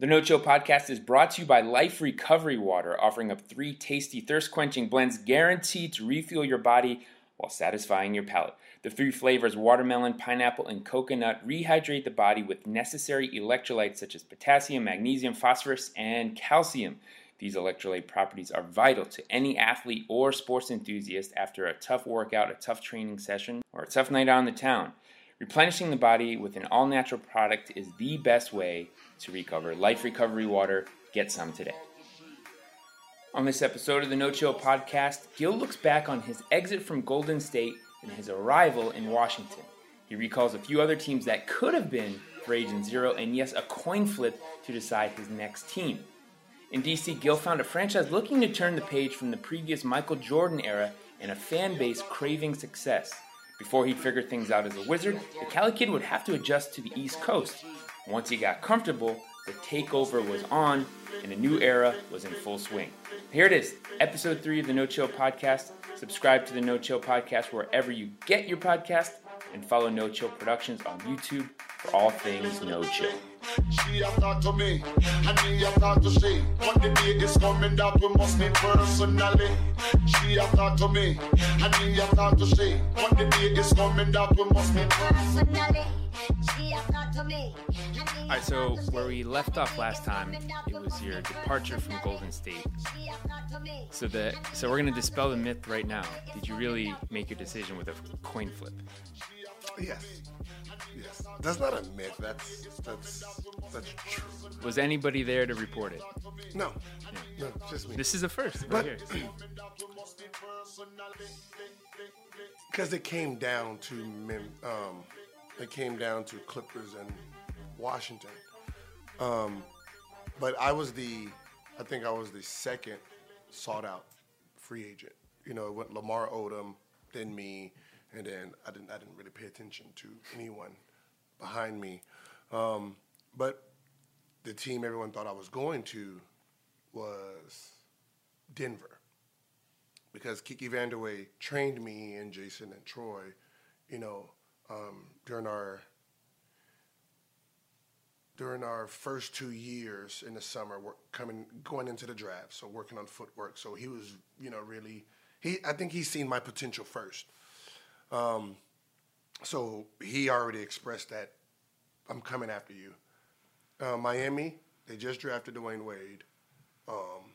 The No Chill podcast is brought to you by Life Recovery Water, offering up three tasty, thirst quenching blends guaranteed to refuel your body while satisfying your palate. The three flavors, watermelon, pineapple, and coconut, rehydrate the body with necessary electrolytes such as potassium, magnesium, phosphorus, and calcium. These electrolyte properties are vital to any athlete or sports enthusiast after a tough workout, a tough training session, or a tough night out in the town. Replenishing the body with an all natural product is the best way to recover. Life Recovery Water, get some today. On this episode of the No Chill podcast, Gil looks back on his exit from Golden State and his arrival in Washington. He recalls a few other teams that could have been for Agent Zero, and yes, a coin flip to decide his next team. In DC, Gil found a franchise looking to turn the page from the previous Michael Jordan era and a fan base craving success. Before he'd figure things out as a wizard, the Cali Kid would have to adjust to the East Coast. Once he got comfortable, the takeover was on and a new era was in full swing. Here it is, episode three of the No Chill Podcast. Subscribe to the No Chill Podcast wherever you get your podcast and follow No Chill Productions on YouTube for all things No Chill. She have talked to me, and me have talked to she. But the day is coming that we must meet personally. She have talked to me, and me have talked to she. But the day is coming that we must meet personally. She have talked to me. All right, so where we left off last time, it was your departure from Golden State. So the so we're gonna dispel the myth right now. Did you really make your decision with a coin flip? Yes. Yes. That's not a myth. That's that's that's true. Was anybody there to report it? No. No, just me. This is a first right But- here. Because it came down to um, it came down to Clippers and Washington. Um, but I was the, I think I was the second sought out free agent. You know, it went Lamar Odom, then me, and then I didn't I didn't really pay attention to anyone behind me. Um, but the team everyone thought I was going to was Denver because Kiki Vandeweghe trained me and Jason and Troy, you know, um, during our during our first two years in the summer, work, coming going into the draft, so working on footwork. So he was, you know, really he. I think he's seen my potential first. Um, so he already expressed that I'm coming after you. Uh, Miami, they just drafted Dwyane Wade. Um,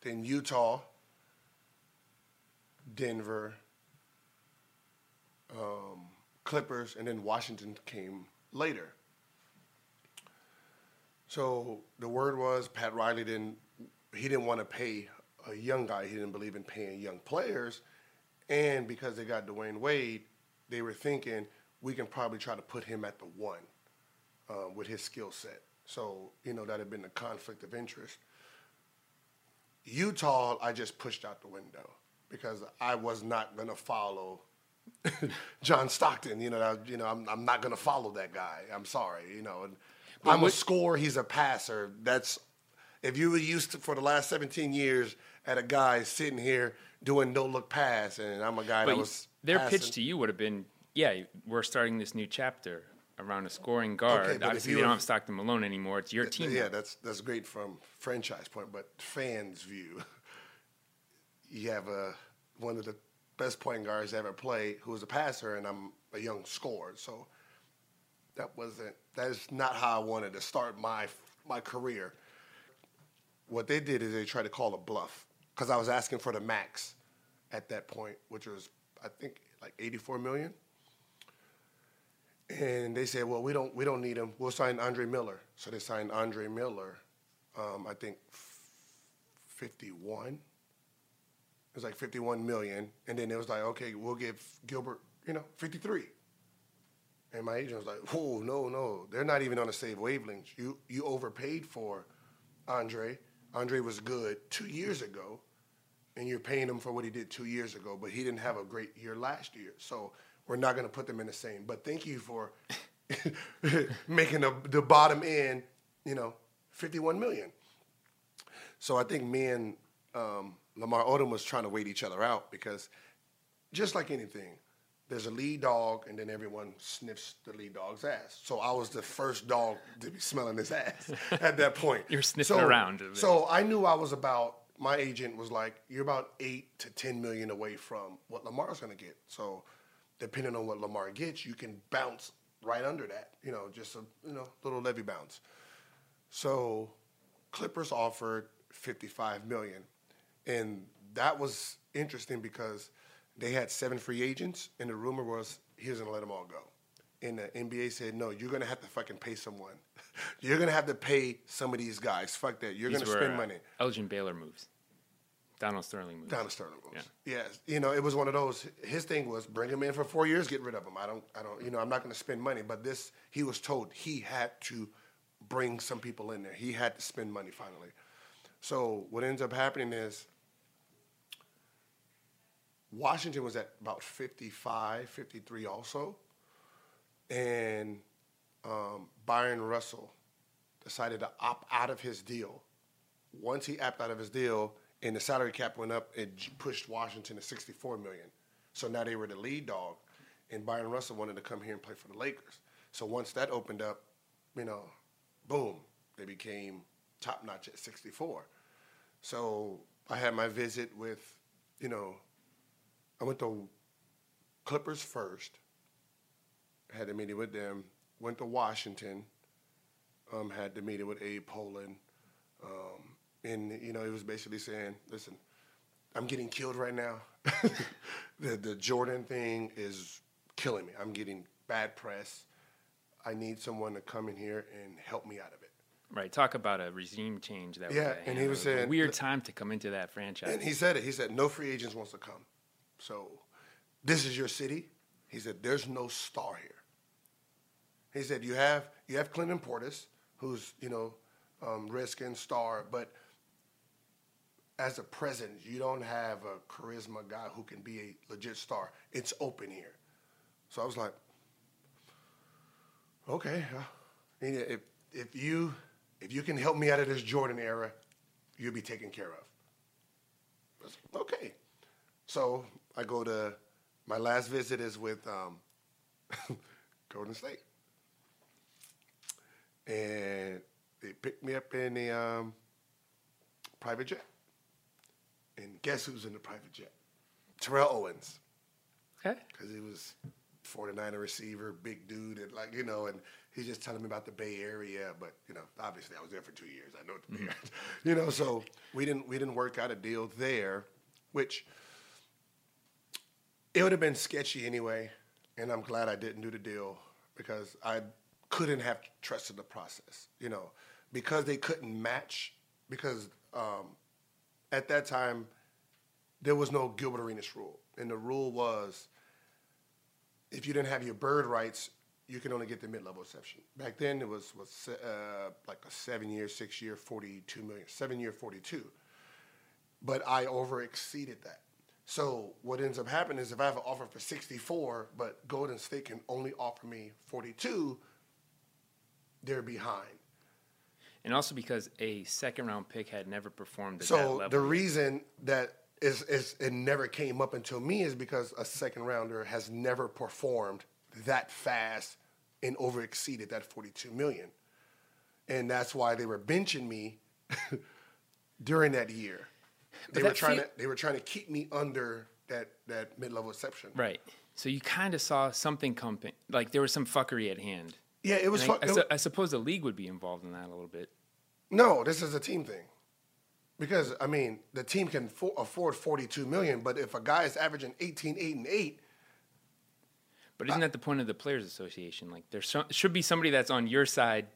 then Utah, Denver, um, Clippers, and then Washington came later. So the word was Pat Riley didn't he didn't want to pay a young guy. He didn't believe in paying young players, and because they got Dwyane Wade, they were thinking we can probably try to put him at the one uh, with his skill set. So you know that had been a conflict of interest. Utah, I just pushed out the window because I was not going to follow John Stockton. You know, I, you know, I'm, I'm not going to follow that guy. I'm sorry. You know, and I'm a scorer. He's a passer. That's if you were used to for the last 17 years at a guy sitting here doing no look pass, and I'm a guy But that was their passing. pitch to you would have been, yeah, we're starting this new chapter around a scoring guard. Okay, Obviously, they don't have Stockton Malone anymore. It's your team. Yeah, that's that's great from franchise point, but fans view. You have a one of the best point guards ever played, who was a passer, and I'm a young scorer. So that wasn't that is not how I wanted to start my my career. What they did is they tried to call a bluff because I was asking for the max at that point, which was I think like 84 million. And they said, "Well, we don't we don't need him. We'll sign Andre Miller." So they signed Andre Miller. Um, I think f- 51. It was like 51 million, and then it was like, "Okay, we'll give Gilbert, you know, 53." And my agent was like, "Oh no, no, they're not even on the same wavelength. You you overpaid for Andre. Andre was good two years ago, and you're paying him for what he did two years ago, but he didn't have a great year last year. So we're not going to put them in the same. But thank you for making the, the bottom end, you know, 51 million. So I think me and um, Lamar Odom was trying to wait each other out because just like anything, there's a lead dog and then everyone sniffs the lead dog's ass. So I was the first dog to be smelling his ass at that point. You're sniffing So- around. So I knew I was about, my agent was like, you're about eight to 10 million away from what Lamar's going to get. So depending on what Lamar gets, you can bounce right under that, you know, just a, you know, little levy bounce. So Clippers offered 55 million. And that was interesting because they had seven free agents and the rumor was he to let them all go. And the NBA said, "No, you're going to have to fucking pay someone. you're going to have to pay some of these guys. Fuck that. You're These going to were, spend uh, money." Elgin Baylor moves. Donald Sterling moves. Donald Sterling goes. Yes, you know, it was one of those. His thing was bring him in for four years, get rid of him. I don't, I don't, you know, I'm not going to spend money. But this, he was told he had to bring some people in there. He had to spend money finally. So what ends up happening is Washington was at about 55, 53 also, and um, Bryon Russell decided to opt out of his deal. Once he opted out of his deal and the salary cap went up, it pushed Washington to 64 million. So now they were the lead dog, and Bryon Russell wanted to come here and play for the Lakers. So once that opened up, you know, boom, they became top notch at 64. So I had my visit with, you know, I went to Clippers first, had a meeting with them, went to Washington, um, had the meeting with Abe Pollin, um, and you know he was basically saying, "Listen, I'm getting killed right now. the the Jordan thing is killing me. I'm getting bad press. I need someone to come in here and help me out of it." Right. Talk about a regime change that Yeah, was and he was a saying- weird time to come into that franchise. And he said it. He said, no free agents wants to come. So this is your city. He said, there's no star here. He said, you have you have Clinton Portis, who's, you know, um, Redskin star, but as a president, you don't have a charisma guy who can be a legit star. It's open here. So I was like, okay. If, if you if you can help me out of this Jordan era, you'll be taken care of. Said, Okay. So I go to my last visit is with um, Golden State, and they picked me up in the um, private jet. And guess who's in the private jet? Terrell Owens, okay. because he was 49er receiver, big dude, and like you know, and he's just telling me about the Bay Area. But you know, obviously, I was there for two years. I know what the Bay Area, you know. So we didn't we didn't work out a deal there, which it would have been sketchy anyway. And I'm glad I didn't do the deal because I couldn't have trusted the process, you know, because they couldn't match. Because um, at that time, there was no Gilbert Arenas rule, and the rule was if you didn't have your bird rights, you can only get the mid-level exception. Back then, it was was uh, like a seven-year, six-year, forty-two million, seven-year, forty-two. But I over exceeded that. So what ends up happening is if I have an offer for sixty-four, but Golden State can only offer me forty-two, they're behind. And also because a second round pick had never performed at that So level. the reason that is, is it never came up until me is because a second rounder has never performed that fast and over exceeded that 42 million. And that's why they were benching me during that year. They were trying to they were trying to keep me under that that mid level exception. right. So you kind of saw something coming, like there was some fuckery at hand. Yeah, it was I, I it I suppose the league would be involved in that a little bit. No, this is a team thing. Because I mean, the team can for, afford 42 million, but if a guy is averaging 18, 8, and 8, But isn't that the point of the Players Association? Like there should be somebody that's on your side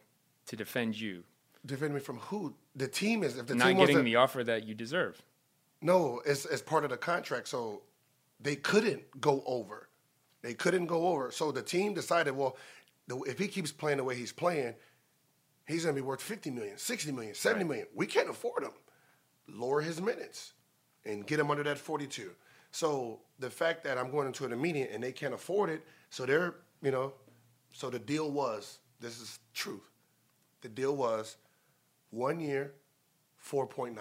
to defend you, defend me from who? The team is if the not team getting to, the offer that you deserve. No, it's it's part of the contract. So they couldn't go over. They couldn't go over. So the team decided, well, if he keeps playing the way he's playing, he's going to be worth 50 million, 60 million, 70 million. We can't afford him. Lower his minutes and get him under that 42. So the fact that I'm going into an immediate and they can't afford it, so they're, you know, so the deal was, this is truth. The deal was one year, 4.9.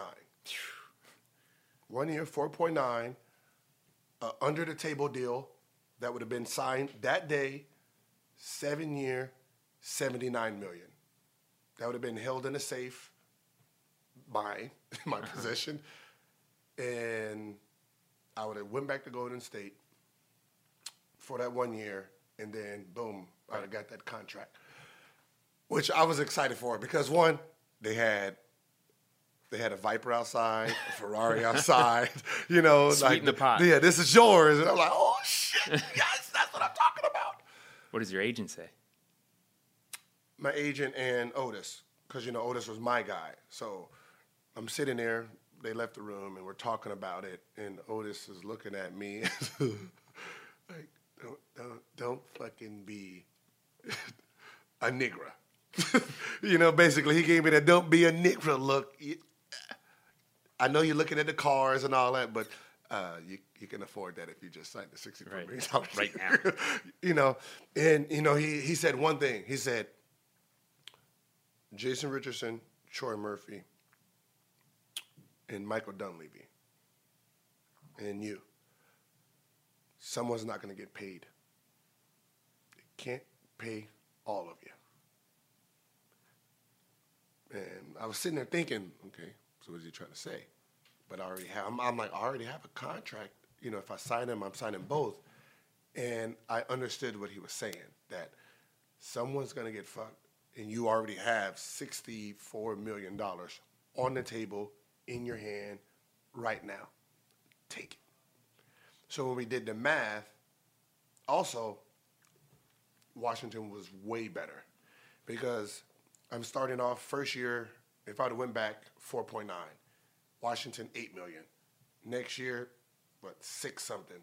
One year, 4.9, uh, under the table deal that would have been signed that day, seven year, 79 million. That would have been held in a safe, mine, my uh-huh. possession. And I would have went back to Golden State for that one year, and then boom, I would have got that contract. Which I was excited for because one, they had they had a Viper outside, a Ferrari outside, you know, Sweeten the pot. Yeah, this is yours, and I'm like, oh shit, What does your agent say? My agent and Otis, because you know Otis was my guy, so I'm sitting there. They left the room and we're talking about it, and Otis is looking at me like, don't, don't, don't fucking be a nigger. you know, basically, he gave me that "don't be a nigger" look. I know you're looking at the cars and all that, but uh, you you can afford that if you just signed the sixty-four Right. million dollars Right year. you know, and you know he he said one thing. He said, Jason Richardson, Troy Murphy, and Michael Dunleavy, and you. Someone's not going to get paid. They can't pay all of you. And I was sitting there thinking, okay, so what is he trying to say? But I already have, I'm, I'm like, I already have a contract. You know, if I sign him, I'm signing both. And I understood what he was saying that someone's going to get fucked, and you already have $64 million on the table in your hand right now. Take it. So when we did the math, also, Washington was way better because I'm starting off first year. If I'd have went back, 4.9. Washington, 8 million. Next year, what, six something,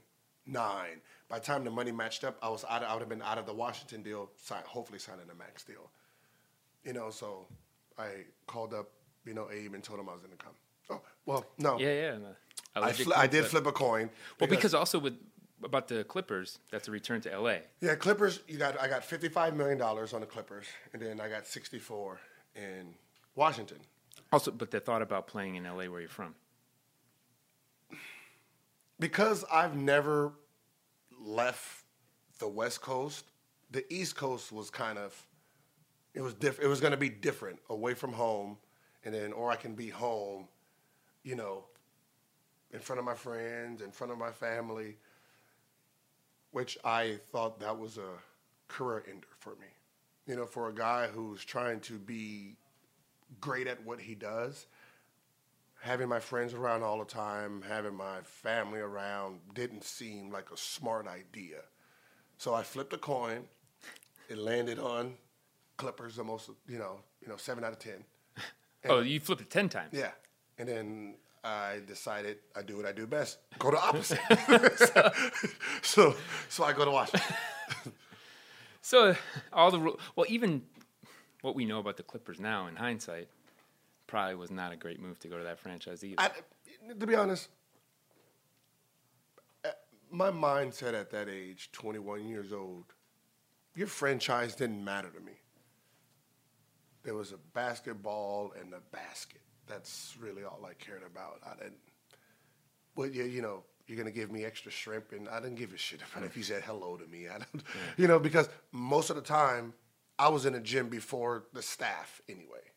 nine. By the time the money matched up, I was out. I would have been out of the Washington deal, sign, hopefully signing the max deal. You know, so I called up, you know, Abe and told him I was going to come. Oh, well, no. Yeah, yeah. the I, alleged fl- I did flip a coin. Well, because also with about the Clippers, that's a return to LA. Yeah, Clippers. You got I got fifty five million dollars on the Clippers, and then I got sixty four in Washington. Also, but the thought about playing in LA where you're from. Because I've never left the West Coast, the East Coast was kind of it was different. It was going to be different, away from home, and then or I can be home, you know, in front of my friends, in front of my family, which I thought that was a career ender for me. You know, for a guy who's trying to be great at what he does, having my friends around all the time, having my family around didn't seem like a smart idea. So I flipped a coin. It landed on Clippers, the most, you know, you know, seven out of ten. Oh, you flipped it ten times. Yeah. And then I decided I do what I do best. Go to opposite. so so I go to Washington. So all the well, even what we know about the Clippers now, in hindsight, probably was not a great move to go to that franchise either. I, to be honest, uh, my mindset at that age, 21 years old, your franchise didn't matter to me. There was a basketball and a basket. That's really all I cared about. I didn't. Well, yeah, you know, you're gonna give me extra shrimp, and I didn't give a shit about if you said hello to me. I don't, you know, because most of the time I was in the gym before the staff anyway.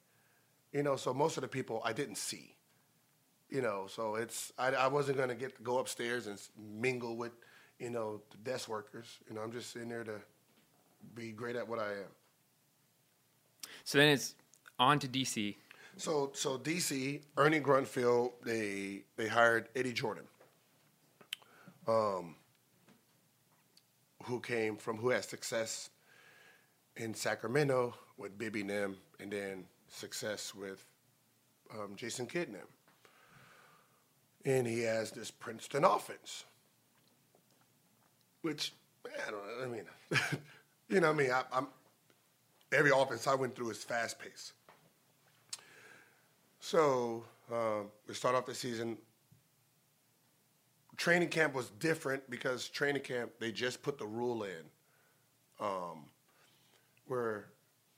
You know, so most of the people I didn't see you know so it's i, I wasn't going to get go upstairs and mingle with you know the desk workers you know i'm just sitting there to be great at what i am so then it's on to DC. So so DC, Ernie Grunfeld, they they hired Eddie Jordan. Um who came from who had success in Sacramento with Bibby Nim and then success with um, Jason Kidd Nim. And he has this Princeton offense. Which I don't know, I mean you know I mean I, I'm every offense I went through is fast paced. So um, we start off the season. Training camp was different because training camp they just put the rule in, um, where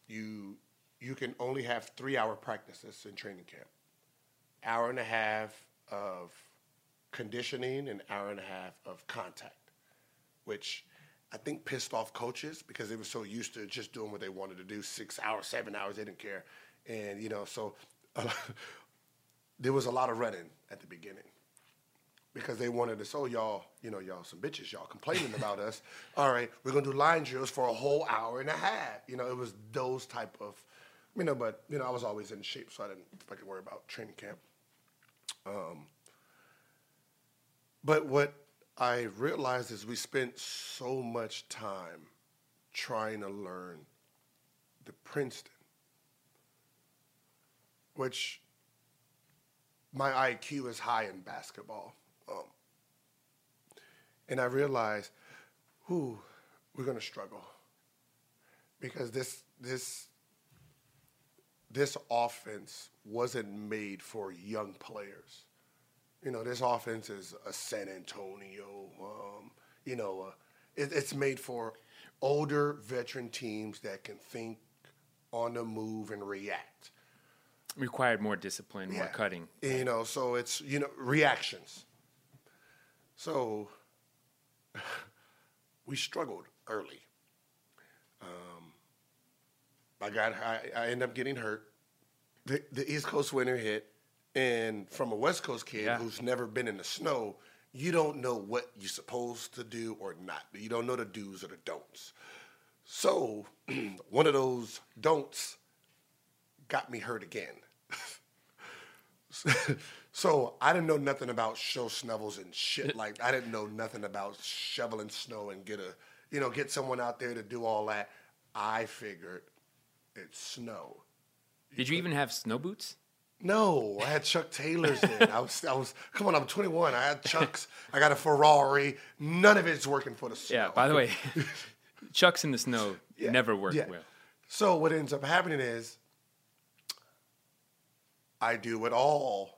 you you can only have three hour practices in training camp, hour and a half of conditioning, and hour and a half of contact, which I think pissed off coaches because they were so used to just doing what they wanted to do, six hours, seven hours, they didn't care, and you know so there was a lot of running at the beginning because they wanted to oh, so y'all you know y'all some bitches y'all complaining about us. All right we're gonna do line drills for a whole hour and a half. You know it was those type of you know but you know i was always in shape so i didn't fucking worry about training camp um, but what i realized is we spent so much time trying to learn the princeton which my IQ is high in basketball. Um, and I realized, whoo, we're gonna struggle. Because this this this offense wasn't made for young players. You know, this offense is a San Antonio. Um, you know, uh, it, it's made for older veteran teams that can think on the move and react. Required more discipline, more cutting. You know, so it's you know reactions. So we struggled early. Um, I got I, I ended up getting hurt. The the East Coast winter hit, and from a West Coast kid Yeah. who's never been in the snow, you don't know what you're supposed to do or not. You don't know the do's or the don'ts. So one of those don'ts got me hurt again. so I didn't know nothing about show snevels and shit. Like I didn't know nothing about shoveling snow and get a you know get someone out there to do all that. I figured it's snow. Did you even have snow boots? No, I had Chuck Taylors then. I was I was come on, I'm 21. I had Chucks. I got a Ferrari. None of it's working for the snow. Yeah. By the way, chucks in the snow Yeah, never work yeah. well. So what ends up happening is I do what all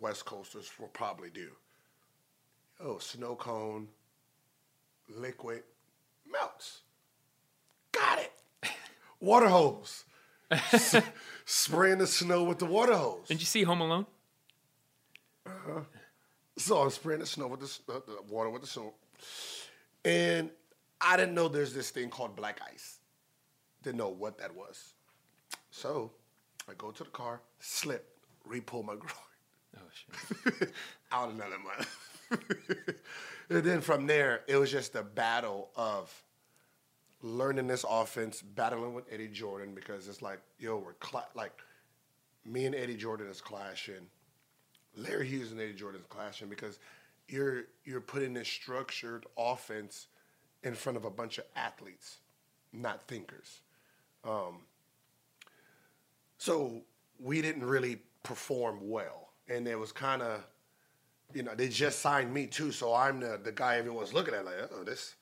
West Coasters will probably do. Oh, snow cone, liquid, melts. Got it. Water hose. S- spraying the snow with the water hose. Didn't you see Home Alone? So I'm spraying the snow with the, uh, the water with the snow. And I didn't know there's this thing called black ice. Didn't know what that was. So I go to the car, slip, re-pull my groin. Oh shit. out another month. and then from there, it was just a battle of learning this offense, battling with Eddie Jordan because it's like, yo, we're cla- like me and Eddie Jordan is clashing. Larry Hughes and Eddie Jordan is clashing because you're you're putting this structured offense in front of a bunch of athletes, not thinkers. Um, so we didn't really perform well, and it was kind of, you know, they just signed me too, so I'm the the guy everyone's looking at like, oh, this,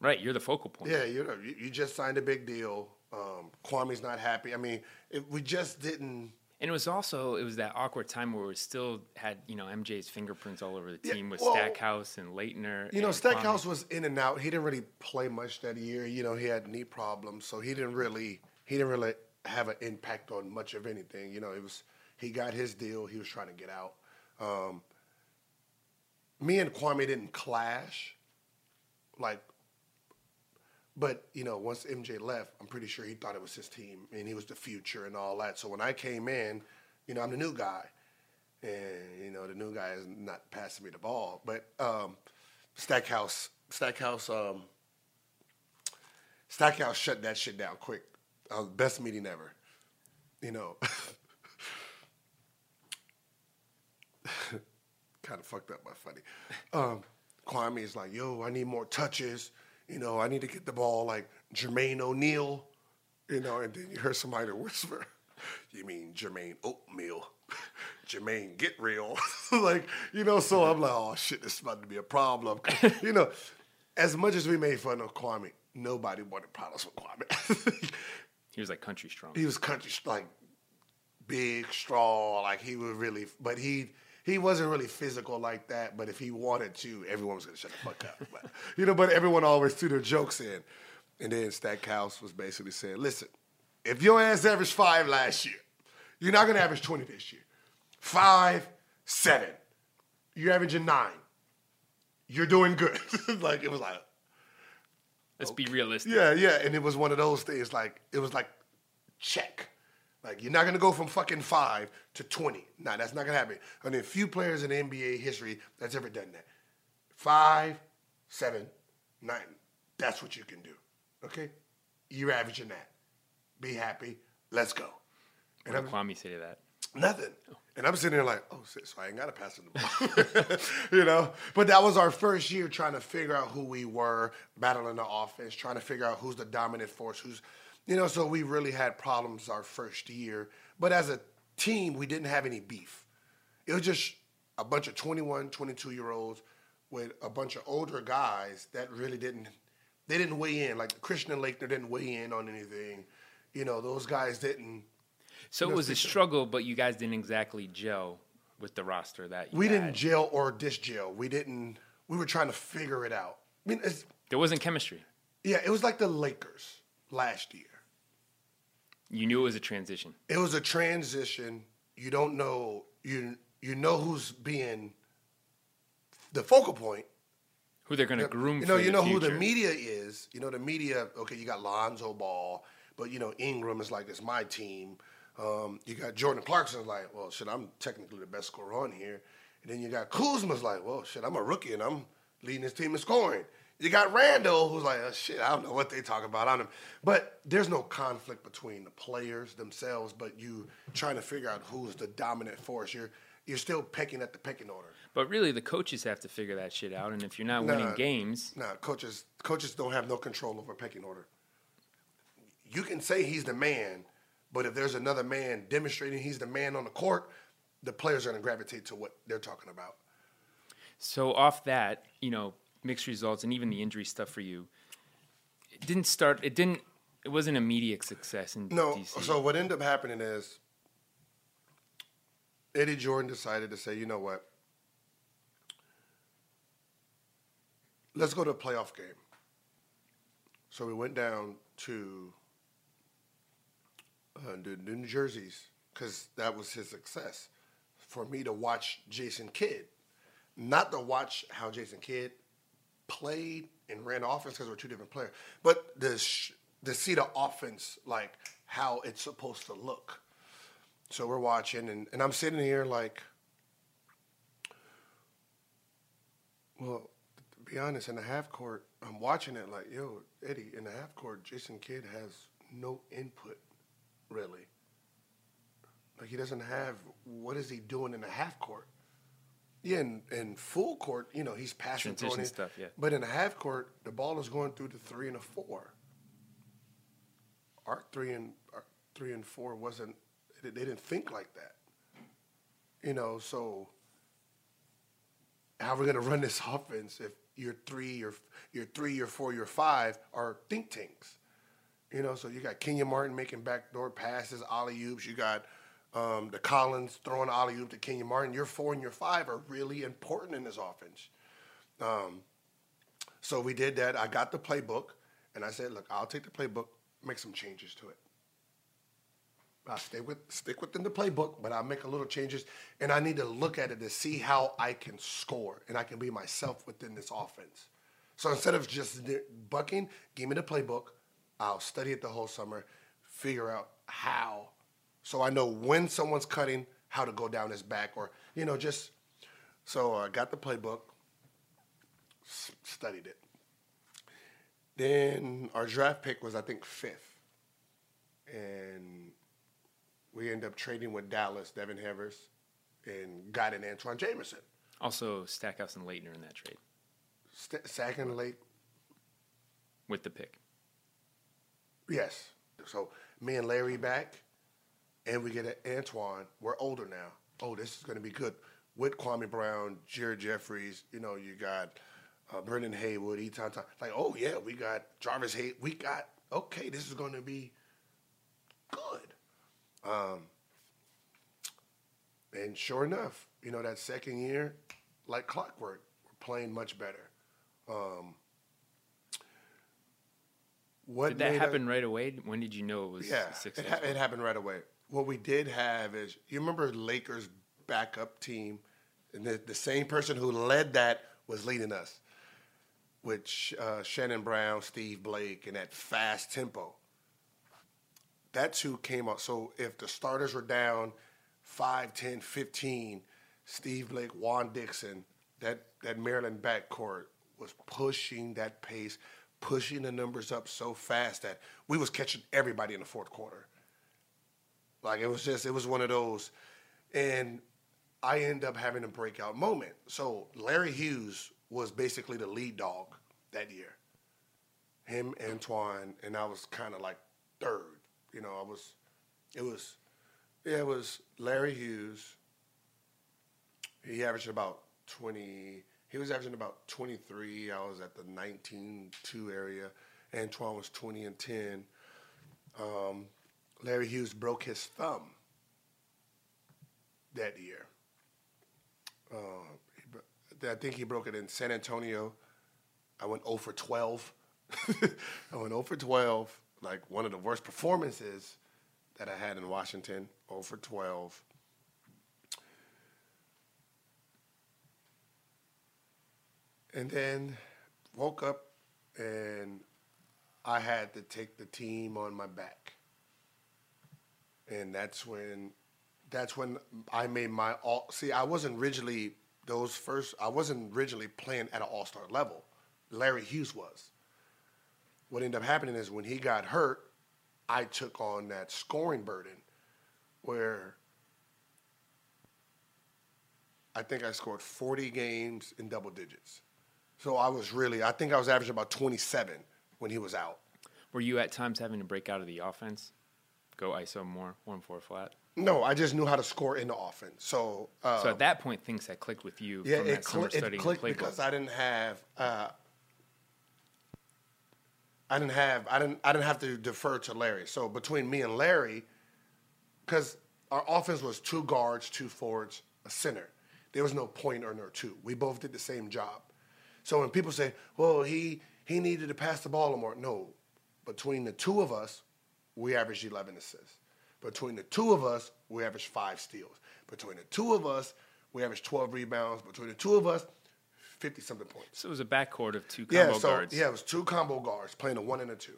Right, you're the focal point. yeah, you know, you, just signed a big deal. Um, Kwame's not happy. I mean, it, we just didn't. And it was also it was that awkward time where we still had you know MJ's fingerprints all over the Yeah, team with well, Stackhouse and Laettner. You know, Stackhouse Kwame. was in and out. He didn't really play much that year. You know, he had knee problems, so he didn't really he didn't really have an impact on much of anything. You know, it was he got his deal. He was trying to get out. Um, me and Kwame didn't clash, like, but you know, once MJ left, I'm pretty sure he thought it was his team and he was the future and all that. So when I came in, you know, I'm the new guy, and you know, the new guy is not passing me the ball. But um, Stackhouse, Stackhouse, um, Stackhouse shut that shit down quick. Uh, best meeting ever, you know. kind of fucked up, but funny. Um, Kwame is like, "Yo, I need more touches." You know, I need to get the ball like Jermaine O'Neal. You know, and then you hear somebody whisper, "You mean Jermaine Oatmeal?" Jermaine, get real. like, you know, so I'm like, oh shit, this is about to be a problem. you know, as much as we made fun of Kwame, nobody wanted problems with Kwame. He was like country strong. he was country like big, strong, like he was really but he he wasn't really physical like that, but if he wanted to, everyone was gonna shut the fuck up. But, you know, but everyone always threw their jokes in. And then Stackhouse was basically saying, listen, if your ass averaged five last year, you're not gonna average 20 this year. Five, seven. You're averaging nine. You're doing good. like it was like, Let's be realistic. yeah, yeah. And it was one of those things like it was like check. Like you're not gonna go from fucking five to twenty. Nah, that's not gonna happen. I mean, few players in NBA history that's ever done that. Five, seven, nine. That's what you can do. Okay? You're averaging that. Be happy. Let's go. And What I'm did Kwame say to that? Nothing. Oh. And I'm sitting there like, oh, shit, so I ain't got to pass it the ball. you know? But that was our first year trying to figure out who we were, battling the offense, trying to figure out who's the dominant force, who's, you know, so we really had problems our first year. But as a team, we didn't have any beef. It was just a bunch of 21, 22 year olds with a bunch of older guys that really didn't, they didn't weigh in. Like Christian and Laettner didn't weigh in on anything. You know, those guys didn't. So it was a struggle, but you guys didn't exactly gel with the roster that you We had. didn't gel or disjail. We didn't. We were trying to figure it out. I mean, it's, There wasn't chemistry. yeah, it was like the Lakers last year. You knew it was a transition. It was a transition. You don't know. You you know who's being the focal point. Who they're going to groom You know, for you the know who the media is. You know the media. Okay, you got Lonzo Ball, but you know Ingram is like it's my team. Um, you got Jordan Clarkson's like, well, shit, I'm technically the best scorer on here. And then you got Kuzma's like, well, shit, I'm a rookie and I'm leading this team in scoring. You got Randle who's like, oh, shit, I don't know what they talk about on him. But there's no conflict between the players themselves, but you trying to figure out who's the dominant force. You're you're still pecking at the pecking order. But really, the coaches have to figure that shit out. And if you're not Nah. winning games, Nah, coaches coaches don't have no control over pecking order. You can say he's the man, but if there's another man demonstrating he's the man on the court, the players are going to gravitate to what they're talking about. so off that, you know, mixed results and even the injury stuff for you, it didn't start. It didn't. It wasn't immediate success in No, DC. so what ended up happening is Eddie Jordan decided to say, you know what? Let's go to a playoff game. So we went down to uh, New Jerseys because that was his success. For me to watch Jason Kidd, not to watch how Jason Kidd played and ran offense because we're two different players, but the to see the offense like how it's supposed to look. So we're watching, and, and I'm sitting here like, well, to be honest, in the half court, I'm watching it like, yo, Eddie, in the half court, Jason Kidd has no input, really. Like he doesn't have what is he doing in the half court? Yeah, in, in full court, you know, he's passing, Transition throwing it. stuff, yeah. But in the half court, the ball is going through the three and a four. Our three and our three and four wasn't. They didn't think like that. You know, so how are we going to run this offense if your three, your your three, your four, your five are think tanks? You know, so you got Kenyon Martin making backdoor passes, alley oops. You got um, the Collins throwing alley oop to Kenyon Martin. Your four and your five are really important in this offense. Um, so we did that. I got the playbook, and I said, "Look, I'll take the playbook, make some changes to it. I'll stay with stick within the playbook, but I'll make a little changes, and I need to look at it to see how I can score and I can be myself within this offense. So instead of just bucking, give me the playbook. I'll study it the whole summer, figure out how, so I know when someone's cutting, how to go down his back, or you know, just so I got the playbook, s- studied it. Then our draft pick was, I think, fifth. And we ended up trading with Dallas, Devin Harris, and got in Antawn Jamison. Also, Stackhouse and Laettner in that trade St- second late, with the pick. yes. So me and Larry back, and we get a Antawn. We're older now. Oh, this is going to be good. With Kwame Brown, Jared Jeffries, you know, you got uh, Brendan Haywood, Etan. Like, oh yeah, we got Jarvis Hayes. We got okay. This is going to be good. Um, and sure enough, you know, that second year, like clockwork, we're playing much better. Um, what Did that happen right away? When did you know it was yeah, it, ha- it happened right away. What we did have is, you remember Lakers backup team, and the, the same person who led that was leading us, which uh, Shannon Brown, Steve Blake, and that fast tempo. That's who came up. So if the starters were down 5, 10, 15, Steve Blake, Juan Dixon, that, that Maryland backcourt was pushing that pace, pushing the numbers up so fast that we was catching everybody in the fourth quarter. Like it was just, it was one of those. And I end up having a breakout moment. So Larry Hughes was basically the lead dog that year. Him, Antawn, and I was kind of like third. You know, I was, it was, it was Larry Hughes. He averaged about 20, he was averaging about 23. I was at the 19 2 area. Antawn was 20 and 10. Um, Larry Hughes broke his thumb that year. Uh, I think he broke it in San Antonio. I went 0 for 12. I went 0 for 12, like one of the worst performances that I had in Washington. 0 for 12. And then woke up and I had to take the team on my back. And that's when that's when I made my all see I wasn't originally those first I wasn't originally playing at an all-star level. Larry Hughes was. What ended up happening is when he got hurt, I took on that scoring burden where I think I scored 40 games in double digits. So I was really, I think I was averaging about 27 when he was out. Were you at times having to break out of the offense? Go ISO more, one four flat. No, I just knew how to score in the offense. So, uh, So at that point, things had clicked with you yeah, from it, that summer cl- it clicked because I didn't have, uh, I didn't have, I didn't, I didn't have to defer to Larry. So between me and Larry, because our offense was two guards, two forwards, a center. There was no point or no two. We both did the same job. So when people say, "Well, he he needed to pass the ball more," no. Between the two of us, we averaged 11 assists. Between the two of us, we averaged five steals. Between the two of us, we averaged 12 rebounds. Between the two of us, 50 something points. so it was a backcourt of two Yeah, combo so guards. yeah, it was two combo guards playing a one and a two.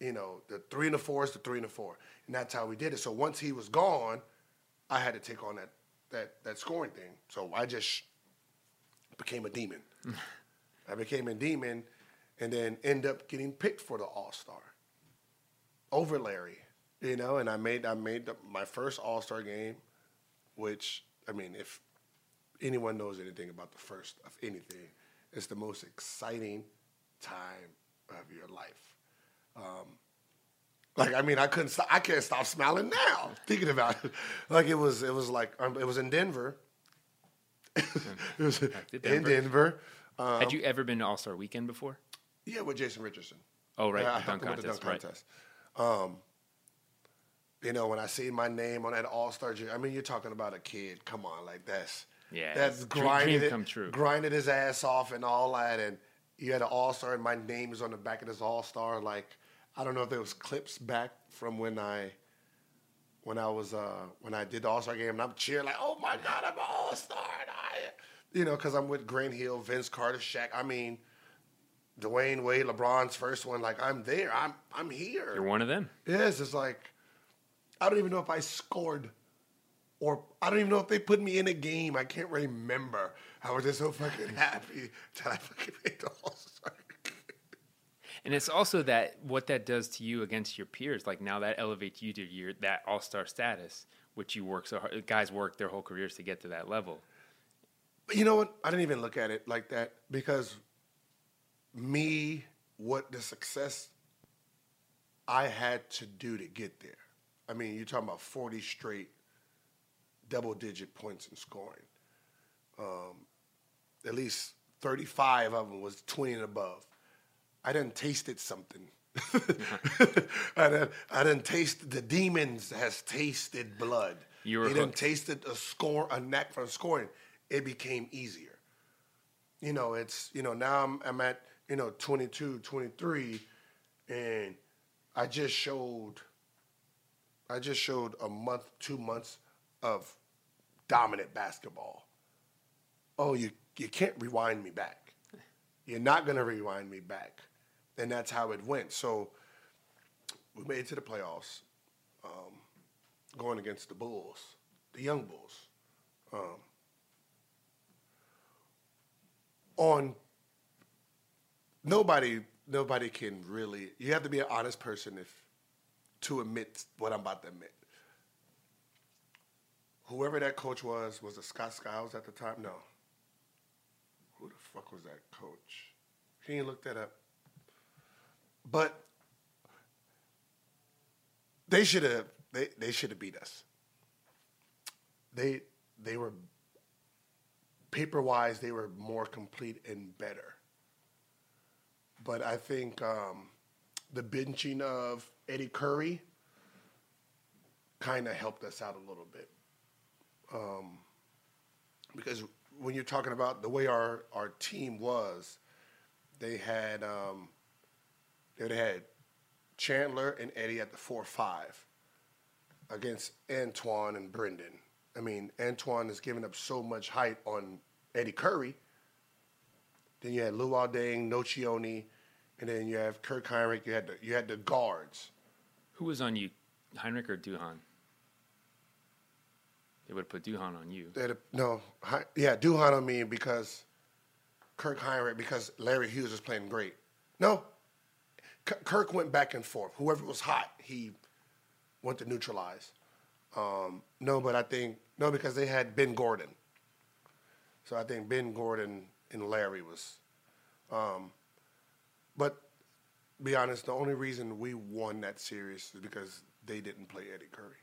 You know, the three and the four is the three and the four, and that's how we did it. So once he was gone, I had to take on that that that scoring thing. So I just became a demon. I became a demon, and then end up getting picked for the All Star over Larry. You know, and I made I made the, my first All Star game, which I mean, if anyone knows anything about the first of anything, it's the most exciting time of your life. Um, like I mean, I couldn't stop. I can't stop smiling now thinking about it. Like it was, it was like um, it was in Denver. it was Did in Denver. Denver. Um, Had you ever been to All Star Weekend before? yeah, with Jason Richardson. Oh, right, Yeah, the dunk contest, the dunk contest. Um, you know, when I see my name on that All Star, I mean, you're talking about a kid. Come on, like that's Yeah, that's dream- grinding dream it, come true. grinding his ass off and all that, and you had an All Star, and my name is on the back of this All Star. Like, I don't know if there was clips back from when I. When I was uh, when I did the All Star game, and I'm cheering like, "Oh my God, I'm an All Star!" And I you know, because I'm with Grant Hill, Vince Carter, Shaq. I mean, Dwyane Wade, LeBron's first one. Like I'm there. I'm I'm here. You're one of them. Yes, it's like I don't even know if I scored, or I don't even know if they put me in a game. I can't remember. I was just so fucking happy that I fucking made the All Star. And it's also that what that does to you against your peers. Like now that elevates you to your that all star status, which you work so hard. Guys work their whole careers to get to that level. But you know what? I didn't even look at it like that because me, what the success I had to do to get there. I mean, you're talking about 40 straight double digit points in scoring. Um, at least 35 of them was 20 and above. I done tasted something. I done, I done tasted the demons has tasted blood. You were they done tasted a score a knack for scoring. It became easier. You know, it's you know now I'm I'm at you know 22, 23, and I just showed. I just showed a month, two months of dominant basketball. Oh, you you can't rewind me back. You're not gonna rewind me back, and that's how it went. So we made it to the playoffs, um, going against the Bulls, the young Bulls. Um, on nobody, nobody can really. You have to be an honest person if to admit what I'm about to admit. Whoever that coach was, was it Scott Skiles at the time? No. Who the fuck was that coach? He ain't looked that up. But they should have they, they should have beat us. They they were paper wise they were more complete and better. But I think um, the benching of Eddie Curry kind of helped us out a little bit. Um, because when you're talking about the way our, our team was, they had um, they had Chandler and Eddie at the four five against Antawn and Brendan. I mean, Antawn is giving up so much height on Eddie Curry. Then you had Luol Deng, Nocioni, and then you have Kirk Hinrich. You had the, you had the guards. Who was on you, Hinrich or Duhon? They would have put Duhon on you. They had a, no, Hi- yeah, Duhon on me because Kirk Hinrich because Larry Hughes was playing great. No, K- Kirk went back and forth. Whoever was hot, he went to neutralize. Um, no, but I think no because they had Ben Gordon. So I think Ben Gordon and Larry was. Um, but be honest, the only reason we won that series is because they didn't play Eddie Curry.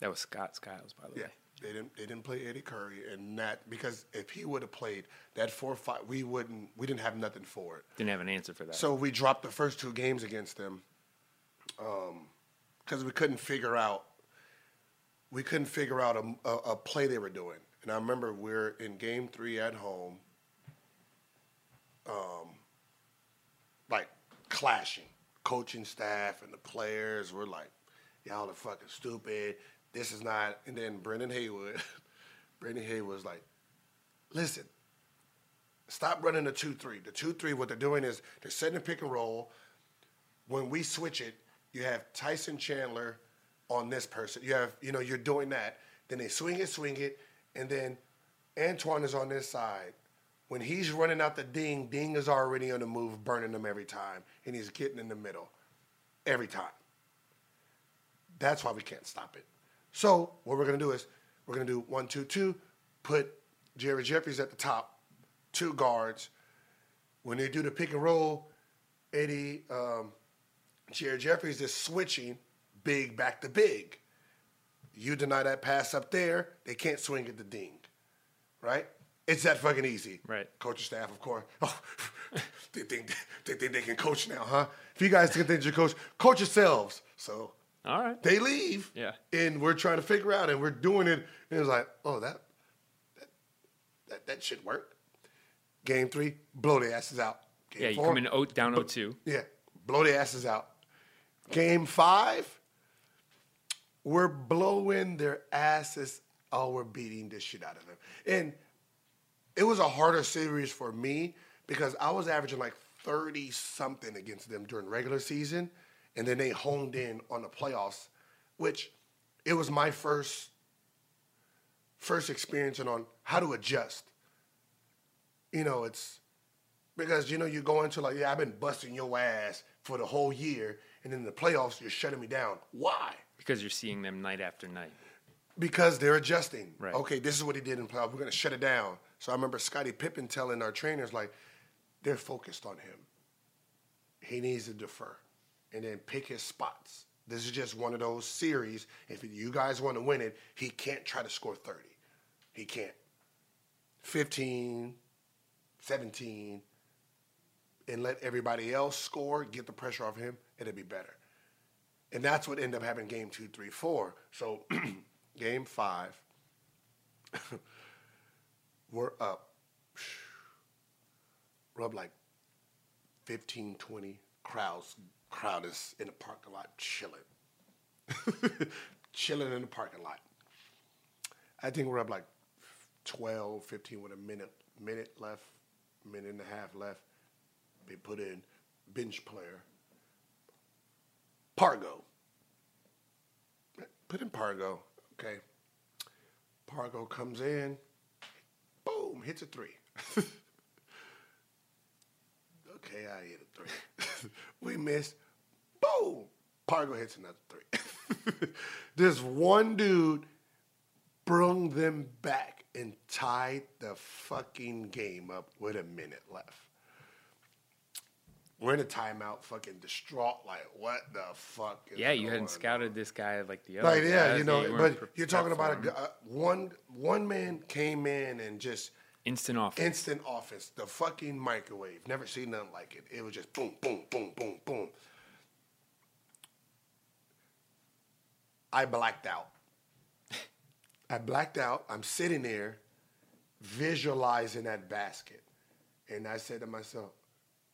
That was Scott Skiles, by the Yeah, way. they didn't. They didn't play Eddie Curry, and that because if he would have played that four five, we wouldn't. We didn't have nothing for it. Didn't have an answer for that. So we dropped the first two games against them, because we couldn't figure out. We couldn't figure out a, a, a play they were doing, and I remember we're in game three at home. Um, clashing, coaching staff and the players were like, "Y'all are fucking stupid. This is not." And then Brendan Haywood, Brendan Haywood was like, "Listen, stop running the two three. The two three. What they're doing is they're setting a pick and roll. When we switch it, you have Tyson Chandler on this person. You have you know you're doing that. Then they swing it, swing it, and then Antawn is on this side. When he's running out the Deng, Deng is already on the move, burning them every time, and he's getting in the middle every time. That's why we can't stop it. So what we're gonna do is we're gonna do one, two, two, put Jared Jeffries at the top, two guards. When they do the pick and roll, Eddie um, Jared Jeffries is switching big back to big. You deny that pass up there, they can't swing at the Deng, right? It's that fucking easy. Right. Coaching staff, of course. Oh, they think they think they can coach now, huh? If you guys think they can coach, coach yourselves. So All right. they leave. Yeah. And we're trying to figure out, and we're doing it. And it's like, oh, that that that, that should work. Game three, blow their asses out. Game Yeah, you four, come in o- down 0-2. yeah, blow their asses out. Game five, we're blowing their asses. Oh, we're beating the shit out of them. And it was a harder series for me because I was averaging like 30 something against them during regular season. And then they honed in on the playoffs, which it was my first first experience on how to adjust. You know, it's because you know you go into like, yeah, I've been busting your ass for the whole year, and in the playoffs you're shutting me down. Why? Because you're seeing them night after night. because they're adjusting. Right. Okay, this is what he did in playoff. We're gonna shut it down. So I remember Scottie Pippen telling our trainers like, they're focused on him. He needs to defer, and then pick his spots. This is just one of those series. If you guys want to win it, he can't try to score thirty. He can't. 15, 17, and let everybody else score, get the pressure off him, it'll be better. And that's what ended up happening game two, three, four. So game five, we're up. Like 15, 20 crowds. Crowd is in the parking lot chilling. chilling in the parking lot. I think we're up like 12, 15 with a minute, minute left, minute and a half left. They put in bench player. Pargo. Put in Pargo. Okay. Pargo comes in. Boom, hits a three. okay, I hit a three. we missed. Boom. Pargo hits another three. this one dude brung them back and tied the fucking game up with a minute left. We're in a timeout, fucking distraught. Like, what the fuck? Is Yeah, you hadn't scouted on? this guy like the other. Like, yeah, you know, weren't but pre- you're talking about a, uh, one one man came in and just instant off. instant offense, the fucking microwave. Never seen nothing like it. It was just boom, boom, boom, boom, boom. I blacked out. I blacked out. I'm sitting there visualizing that basket. And I said to myself,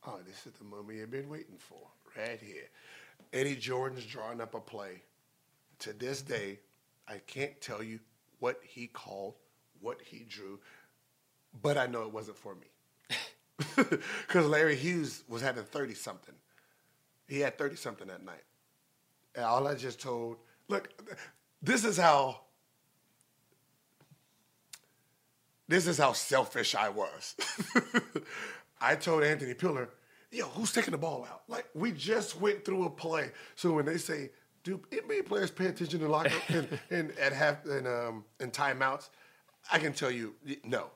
oh, this is the moment you've been waiting for, right here. Eddie Jordan's drawing up a play. To this day, I can't tell you what he called, what he drew, but I know it wasn't for me. Because Larry Hughes was having 30 something. He had 30 something that night. And all I just told, look, this is how this is how selfish I was. I told Anthony Peeler, yo, who's taking the ball out? Like we just went through a play. So when they say, do NBA players pay attention to locker and, and at half and um in timeouts, I can tell you no.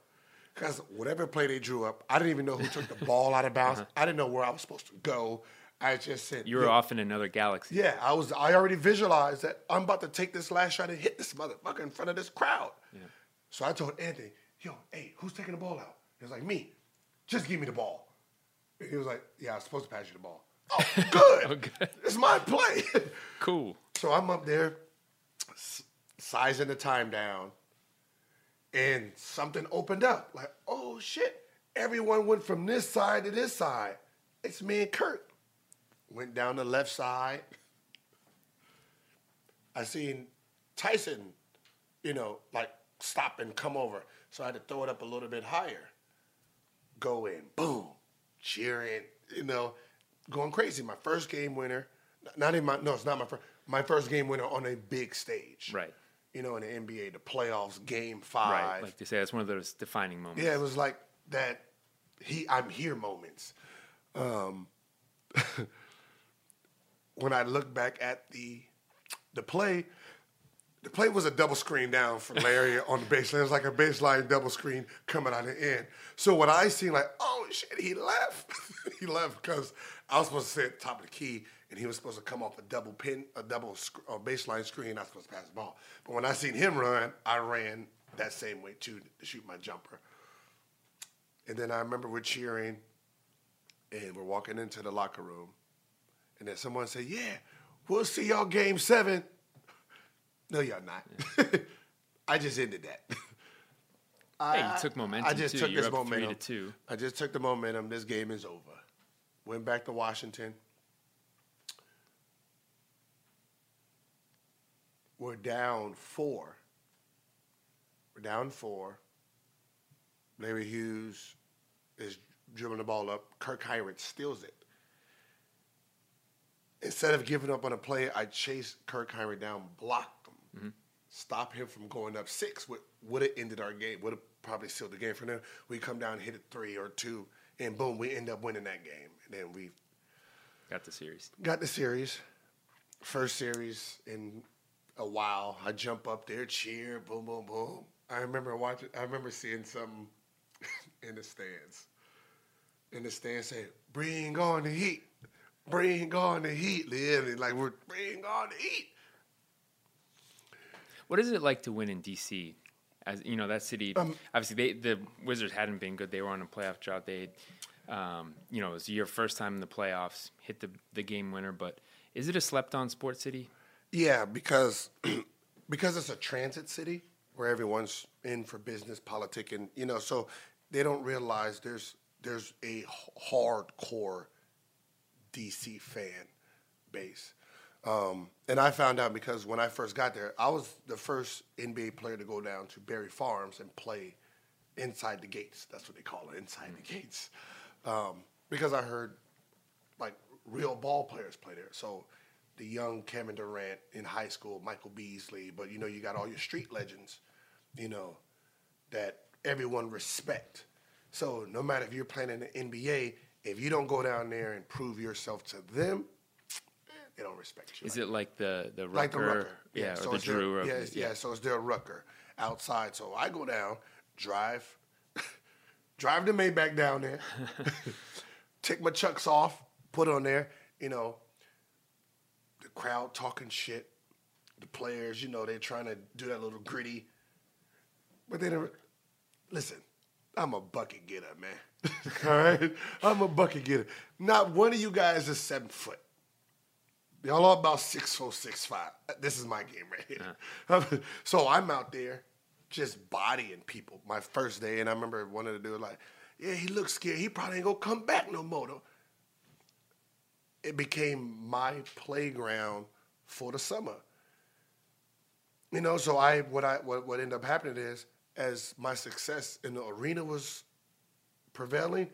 Because whatever play they drew up, I didn't even know who took the ball out of bounds. I didn't know where I was supposed to go. I just said you were off in another galaxy. yeah, I was. I already visualized that I'm about to take this last shot and hit this motherfucker in front of this crowd. Yeah. So I told Anthony, "Yo, hey, who's taking the ball out?" He was like, "Me. Just give me the ball." He was like, "Yeah, I was supposed to pass you the ball." Oh, good. Oh, good. It's my play. Cool. so I'm up there, sizing the time down, and something opened up. Like, oh shit! Everyone went from this side to this side. It's me and Kirk. Went down the left side. I seen Tyson, you know, like stop and come over. So I had to throw it up a little bit higher. Go in, boom, cheering, you know, going crazy. My first game winner, not even my, no, it's not my first, my first game winner on a big stage. Right. You know, in the NBA, the playoffs, game five. Right. Like they say, that's one of those defining moments. Yeah, it was like that. He, I'm here moments. Um, when I look back at the the play, the play was a double screen down from Larry on the baseline. It was like a baseline double screen coming out of the end. So what I seen, like, oh shit, he left. he left because I was supposed to sit at the top of the key, and he was supposed to come off a double pin, a double sc- a baseline screen. I was supposed to pass the ball. But when I seen him run, I ran that same way too to shoot my jumper. And then I remember we're cheering, and we're walking into the locker room, and then someone said, "Yeah, we'll see y'all game seven. No, you're not. I just ended that. Hey, you took momentum I just too. took You're this momentum. to two. I just took the momentum. This game is over. Went back to Washington. We're down four. We're down four. Larry Hughes is dribbling the ball up. Kirk Hinrich steals it. Instead of giving up on a play, I chase Kirk Hinrich down, block stop him from going up six. Would would have ended our game. Would have probably sealed the game for them. We come down, hit a three or two, and boom, we end up winning that game. And then we Got the series. got the series, first series in a while. I jump up there, cheer, boom, boom, boom. I remember watching. I remember seeing something in the stands. In the stands, say, "Bring on the heat, bring on the heat." Literally, like we're bring on the heat. What is it like to win in DC? As you know, that city Um, obviously they, the Wizards hadn't been good. They were on a playoff drought. They, um, you know, it was your first time in the playoffs, hit the the game winner. But is it a slept on sports city? Yeah, because because it's a transit city where everyone's in for business, politics, and you know, so they don't realize there's there's a hardcore DC fan base. Um, and I found out because when I first got there, I was the first NBA player to go down to Barry Farms and play inside the gates. That's what they call it, inside the gates. Um, because I heard like real ball players play there. So the young Kevin Durant in high school, Michael Beasley, but you know, you got all your street legends, you know, that everyone respect. So no matter if you're playing in the NBA, if you don't go down there and prove yourself to them, they don't respect you. Is it like the the Rucker, like the Rucker? yeah, so or the their- Drew? Rucker, yeah, it's- yeah, So it's their Rucker outside. So I go down, drive, drive the Maybach down there, take my chucks off, put on there. You know, the crowd talking shit. The players, you know, they're trying to do that little gritty, but they never listen. I'm a bucket getter, man. All right, I'm a bucket getter. Not one of you guys is seven foot. Y'all are about six four, six five. This is my game right here. so I'm out there just bodying people my first day, and I remember one of the dudes like, "Yeah, he looks scared. He probably ain't gonna come back no more." It became my playground for the summer. You know, so I what I what what ended up happening is as my success in the arena was prevailing,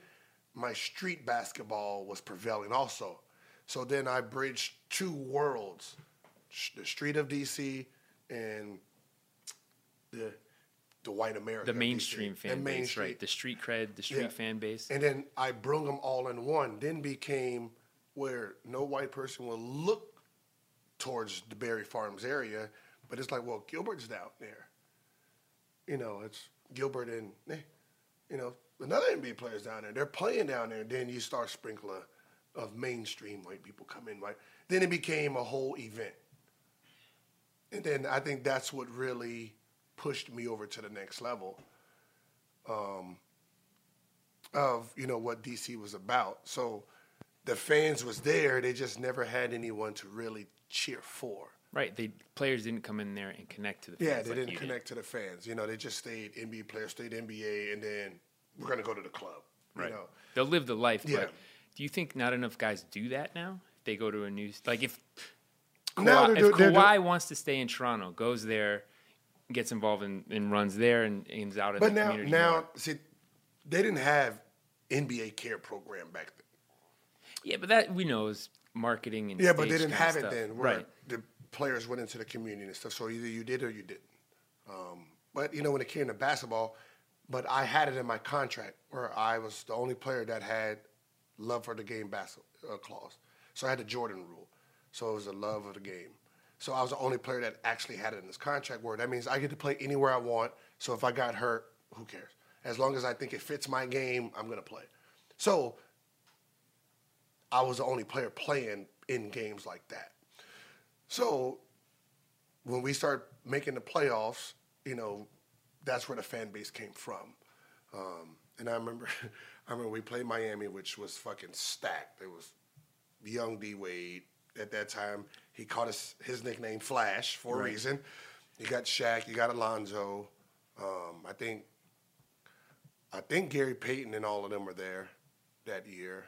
my street basketball was prevailing also. So then I bridged two worlds, the street of DC and the the white America. the DC. mainstream The fan base, right? The street cred, the street Yeah. fan base. And then I brung them all in one. Then became where no white person will look towards the Barry Farms area, but it's like, well, Gilbert's down there. You know, it's Gilbert and eh, you know another NBA players down there. They're playing down there. Then you start sprinkling of mainstream white people come in, right? Then it became a whole event. And then I think that's what really pushed me over to the next level um, of you know what DC was about. So the fans was there; they just never had anyone to really cheer for. Right. The players didn't come in there and connect to the fans. Yeah, they like didn't connect to the fans. You know, they just stayed NBA players, stayed NBA, and then we're gonna go to the club. Right. You know, They'll live the life, Yeah. but do you think not enough guys do that now? If they go to a new like if Now Kawhi, if they're do- Kawhi wants to stay in Toronto, goes there, gets involved in, in runs there, and is out in but the now, community. now, more. see, they didn't have NBA care program back then. yeah, but that we know is marketing and Yeah, but they didn't have it then. Where right? The players went into the community and stuff. So either you did or you didn't. Um, but you know, when it came to basketball, but I had it in my contract where I was the only player that had love for the game basketball uh, clause. So I had the Jordan rule. So it was the love of the game. So I was the only player that actually had it in this contract where that means I get to play anywhere I want. So if I got hurt, who cares? As long as I think it fits my game, I'm gonna play. So I was the only player playing in games like that. So when we start making the playoffs, you know, that's where the fan base came from. Um, and I remember, I remember we played Miami, which was fucking stacked. It was young D Wade at that time. He caught his, his nickname Flash for a reason. You got Shaq, you got Alonzo. Um, I think, I think Gary Payton and all of them were there that year.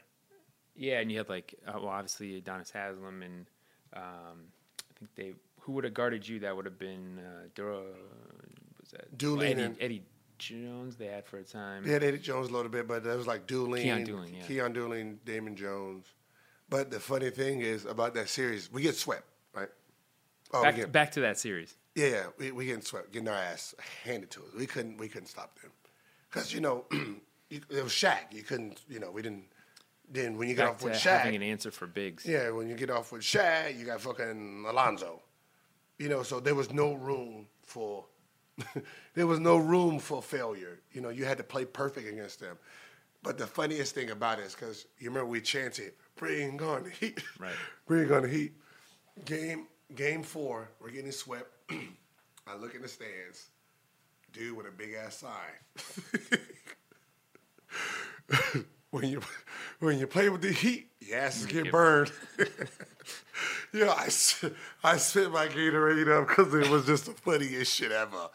Yeah, and you had like uh, well, obviously Udonis Haslem, and um, I think they who would have guarded you? That would have been uh, Dura. Was that Dooley Eddie, and- Eddie Jones? They had for a time. They had Eddie Jones a little bit, but that was like Dooling, Keon Dooling, yeah. Keon Dooling, Damon Jones. But the funny thing is about that series, we get swept, right? Oh, back, get, back to that series. yeah, yeah, we, we getting swept, getting our ass handed to us. We couldn't, we couldn't stop them, because you know, you, it was Shaq. You couldn't, you know, we didn't. Then when you get Back off with having Shaq, an answer for bigs. yeah, when you get off with Shaq, you got fucking Alonzo. You know, so there was no room for there was no room for failure. You know, you had to play perfect against them. But the funniest thing about it is because you remember we chanted, "Bring on the heat, Right. Bring on the heat." Game game four, we're getting swept. I look in the stands, dude with a big ass sign. when you when you play with the heat, your asses get get- burned. yeah, I, I spit my Gatorade up because it was just the funniest shit ever.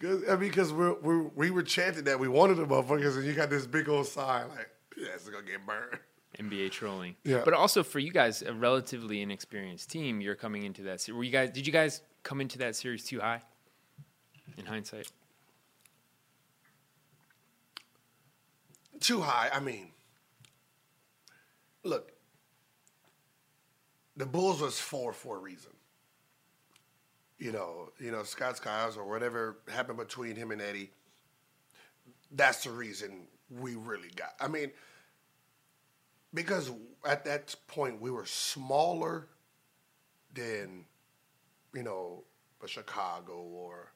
'Cause- I mean, because we're, we're, were chanting that we wanted the motherfuckers, and you got this big old sign like, yeah, it's gonna get burned. NBA trolling. Yeah. But also for you guys, a relatively inexperienced team, you're coming into that. Were you guys? Did you guys come into that series too high? In hindsight, Too high. I mean, look, the Bulls was four for a reason. You know, you know Scott Skiles or whatever happened between him and Eddie. That's the reason we really got. I mean, because at that point we were smaller than, you know, a Chicago or,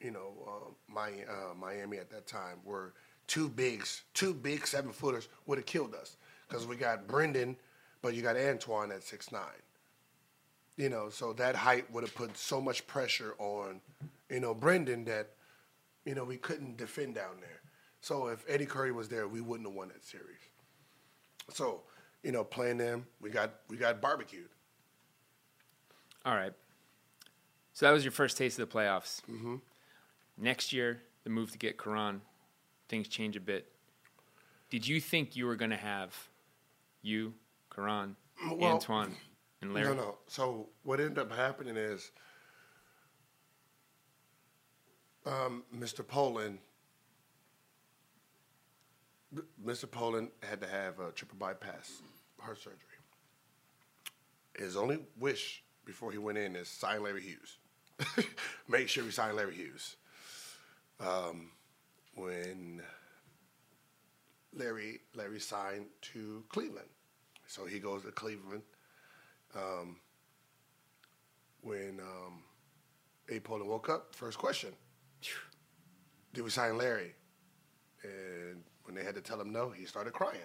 you know, uh, Mi- uh, Miami at that time were two bigs, two big seven footers would have killed us because we got Brendan, but you got Antawn at six nine. You know, so that height would have put so much pressure on, you know, Brendan that, you know, we couldn't defend down there. So if Eddie Curry was there, we wouldn't have won that series. So, you know, playing them, we got we got barbecued. all right. So that was your first taste of the playoffs. Mm-hmm. Next year, the move to get Caron, things change a bit. Did you think you were going to have you, Caron, Well, Antawn, and Larry? No, no. So what ended up happening is, um, Mr. Pollin, Mr. Pollin had to have a triple bypass heart surgery. His only wish before he went in is sign Larry Hughes. Make sure we sign Larry Hughes. Um, when Larry Larry signed to Cleveland, so he goes to Cleveland when um, A. Pollin woke up, first question, did we sign Larry? And when they had to tell him no, he started crying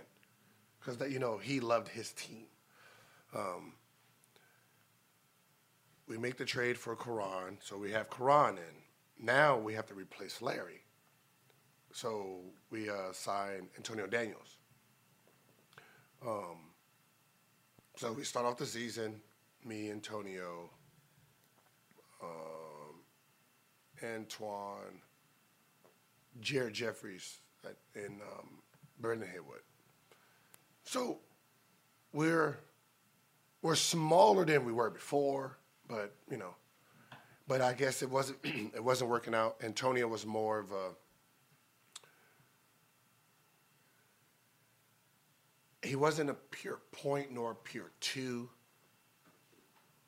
because that you know he loved his team. Um, we make the trade for Caron, so we have Caron in. Now we have to replace Larry. So we uh, sign Antonio Daniels. Um, so we start off the season, me, Antonio, um, Antawn, Jared Jeffries, and um, Brendan Haywood. So we're we're smaller than we were before, but you know, but I guess it wasn't it wasn't working out. Antonio was more of a he wasn't a pure point nor a pure two.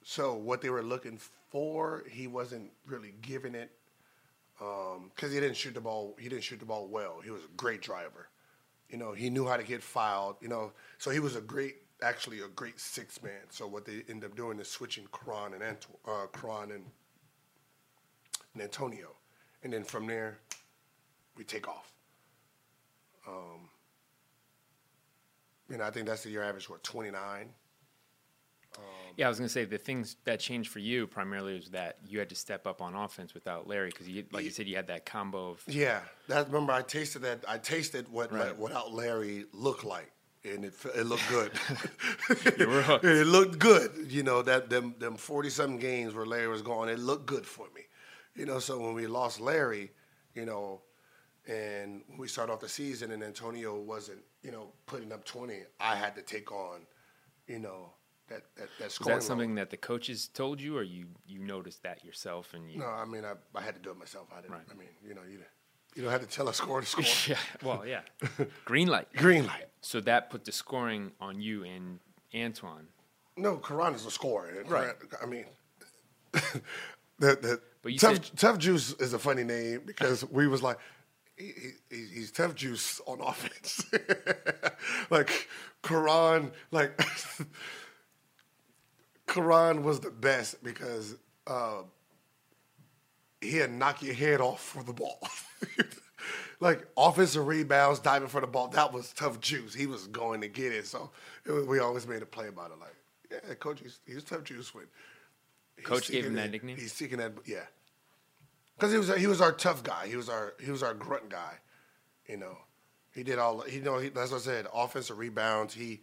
So what they were looking for, he wasn't really giving it because he didn't shoot the ball. He didn't shoot the ball well. He was a great driver. You know, he knew how to get fouled. You know, so he was a great, actually a great six man. So what they end up doing is switching Caron and Anto- uh, and, and Antonio, and then from there, we take off. Um, you know, I think that's the year average. What twenty nine? Um, yeah, I was going to say the things that changed for you primarily was that you had to step up on offense without Larry because, you, like you said, you had that combo of Yeah, that remember I tasted that. I tasted what Right. like, without Larry looked like, and it it looked good. You were hooked. it looked good. You know that them them forty something games where Larry was gone. It looked good for me. You know, so when we lost Larry, you know, and we started off the season and Antonio wasn't, you know, putting up twenty, I had to take on, you know, that that that Was scoring. that something role. that the coaches told you, or you you noticed that yourself and you? No, I mean I, I had to do it myself. I didn't. Right. I mean, you know, you you don't have to tell a score to score. yeah, well, yeah. Green light. Green light. So that put the scoring on you and Antawn. No, Caron is a scorer. Right. I mean, the, the But you tough, said- tough Juice is a funny name because we was like, he, he, he's Tough Juice on offense. like Caron, like Caron was the best because uh, he'd knock your head off for the ball. like offensive rebounds, diving for the ball. That was tough juice. He was going to get it. So it was, we always made a play about it. Like, yeah, coach, he's, he's tough juice when he's Coach gave him that nickname? He's seeking that, yeah. Because he was he was our tough guy. He was our he was our grunt guy. You know, he did all. He know he, that's what I said. Offensive rebounds. He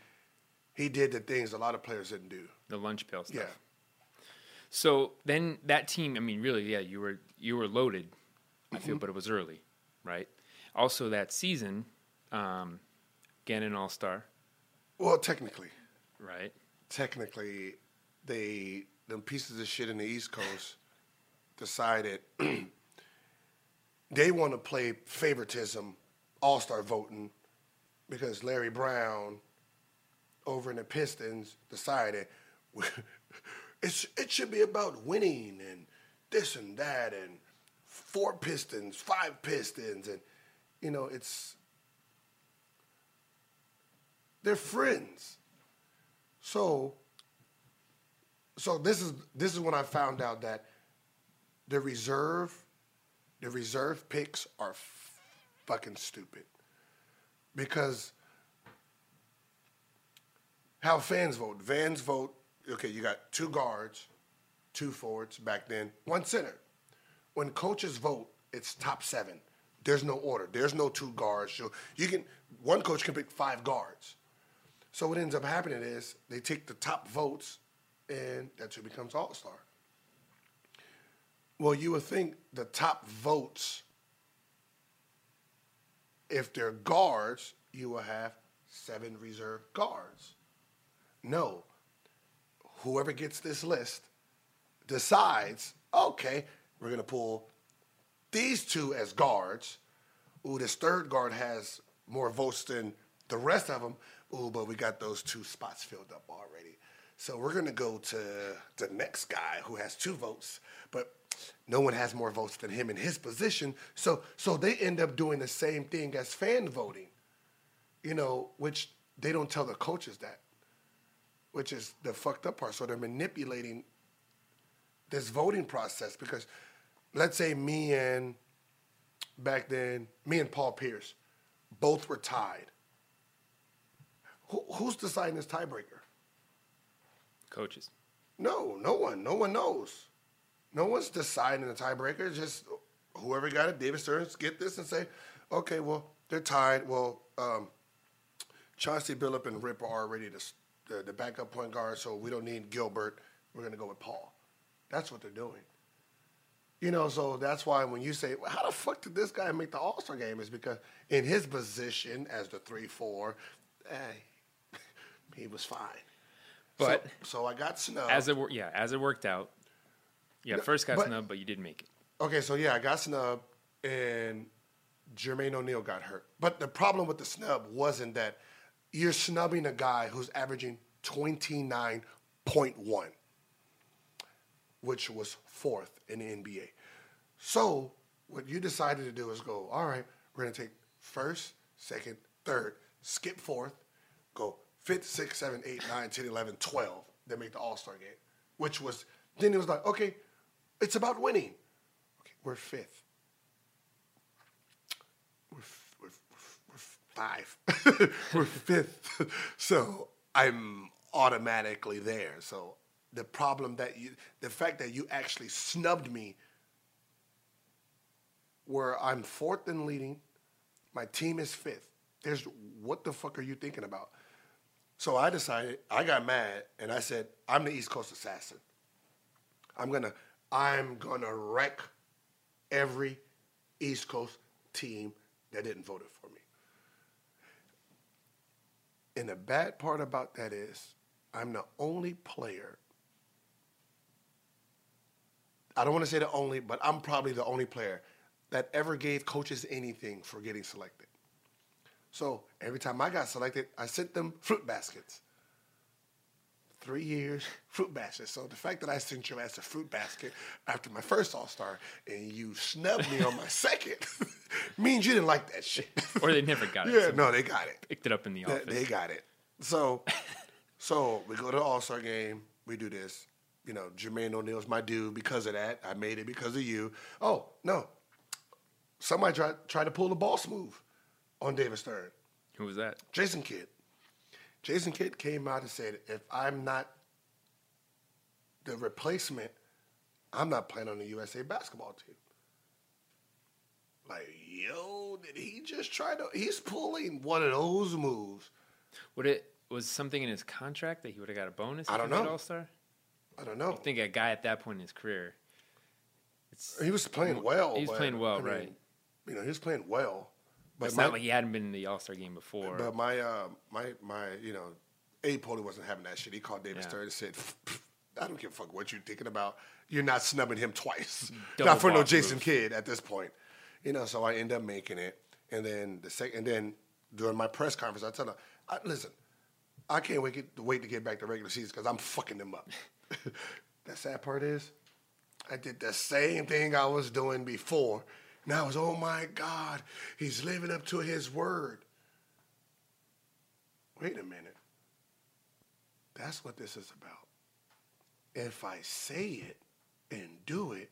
he did the things a lot of players didn't do. The lunch pail stuff. Yeah. So then that team, I mean, really, yeah, you were you were loaded. I Mm-hmm. feel, but it was early, right? Also, that season, um, again an All Star, Well, technically, right? technically, they them pieces of shit in the East Coast decided they want to play favoritism, All Star voting, because Larry Brown over in the Pistons decided it's it should be about winning and this and that and four Pistons, five Pistons, and you know it's they're friends. So, so this is this is when I found out that the reserve, the reserve picks are fucking stupid, because how fans vote. Fans vote. Okay, you got two guards, two forwards back then, one center. When coaches vote, it's top seven. There's no order. There's no two guards. So you can one coach can pick five guards. So what ends up happening is they take the top votes, and that's who becomes All Star. Well, you would think the top votes, if they're guards, you will have seven reserve guards. No. Whoever gets this list decides, okay, we're going to pull these two as guards. Ooh, this third guard has more votes than the rest of them. Ooh, but we got those two spots filled up already. So we're going to go to the next guy who has two votes, but no one has more votes than him in his position. So so they end up doing the same thing as fan voting. You know, which they don't tell the coaches that. Which is the fucked up part. So they're manipulating this voting process because let's say me and back then, me and Paul Pierce both were tied. Who, who's deciding this tiebreaker? Coaches. No, no one. No one knows. No one's deciding the tiebreaker. Just whoever got it, David Sterns, get this and say, okay, well, they're tied. Well, um, Chauncey Billup and Rip are already the, the, the backup point guard, so we don't need Gilbert. We're going to go with Paul. That's what they're doing. You know, so that's why when you say, well, how the fuck did this guy make the All Star game? Is because in his position as the 3 4, hey, he was fine. But so, so I got snubbed. as it yeah, as it worked out, yeah, first got but- snubbed, but you didn't make it. Okay, so yeah, I got snubbed, and Jermaine O'Neal got hurt. But the problem with the snub wasn't that you're snubbing a guy who's averaging 29.1, which was fourth in the NBA. So what you decided to do is go, all right, we're gonna take first, second, third, skip fourth, go fifth, sixth, seventh, eighth, nine, 10, 11, 12, then make the All-Star game. Which was, then it was like, okay, it's about winning. Okay, we're fifth. We're, f- we're, f- we're five. we're fifth. so I'm automatically there. So the problem that you, the fact that you actually snubbed me where I'm fourth and leading, my team is fifth. There's what the fuck are you thinking about? So I decided, I got mad and I said, I'm the East Coast assassin. I'm gonna, I'm gonna wreck every East Coast team that didn't vote for me. And the bad part about that is, I'm the only player. I don't want to say the only, but I'm probably the only player that ever gave coaches anything for getting selected. So every time I got selected, I sent them fruit baskets. Three years, fruit basket. So the fact that I sent your ass a fruit basket after my first All Star and you snubbed me on my second means you didn't like that shit. Or they never got it. yeah, so no, they got it. picked it up in the office. they got it. So, so we go to the All Star game. We do this. you know, Jermaine O'Neal's my dude because of that. I made it because of you. Oh no, somebody tried tried to pull the boss move on David Stern. Who was that? Jason Kidd. Jason Kidd came out and said, if I'm not the replacement, I'm not playing on the USA basketball team. Like, yo, did he just try to? He's pulling one of those moves. Would it was something in his contract that he would have got a bonus? I don't know. All Star. I don't know. I think a guy at that point in his career. It's, He was playing well. He was playing well, I mean, right. You know, he was playing well. But it's my, not like he hadn't been in the All Star game before. but my, uh, my, my, you know, Abe Pollin wasn't having that shit. He called David Yeah. Stern and said, "I don't give a fuck what you're thinking about. You're not snubbing him twice. Double not for no Jason move. Kidd at this point. You know, so I end up making it, and then the second, and then during my press conference, I tell them, I, listen, I can't wait, get, wait to get back to regular season because I'm fucking them up. the sad part is, I did the same thing I was doing before. Now it's, oh my God, he's living up to his word. Wait a minute. That's what this is about. If I say it and do it,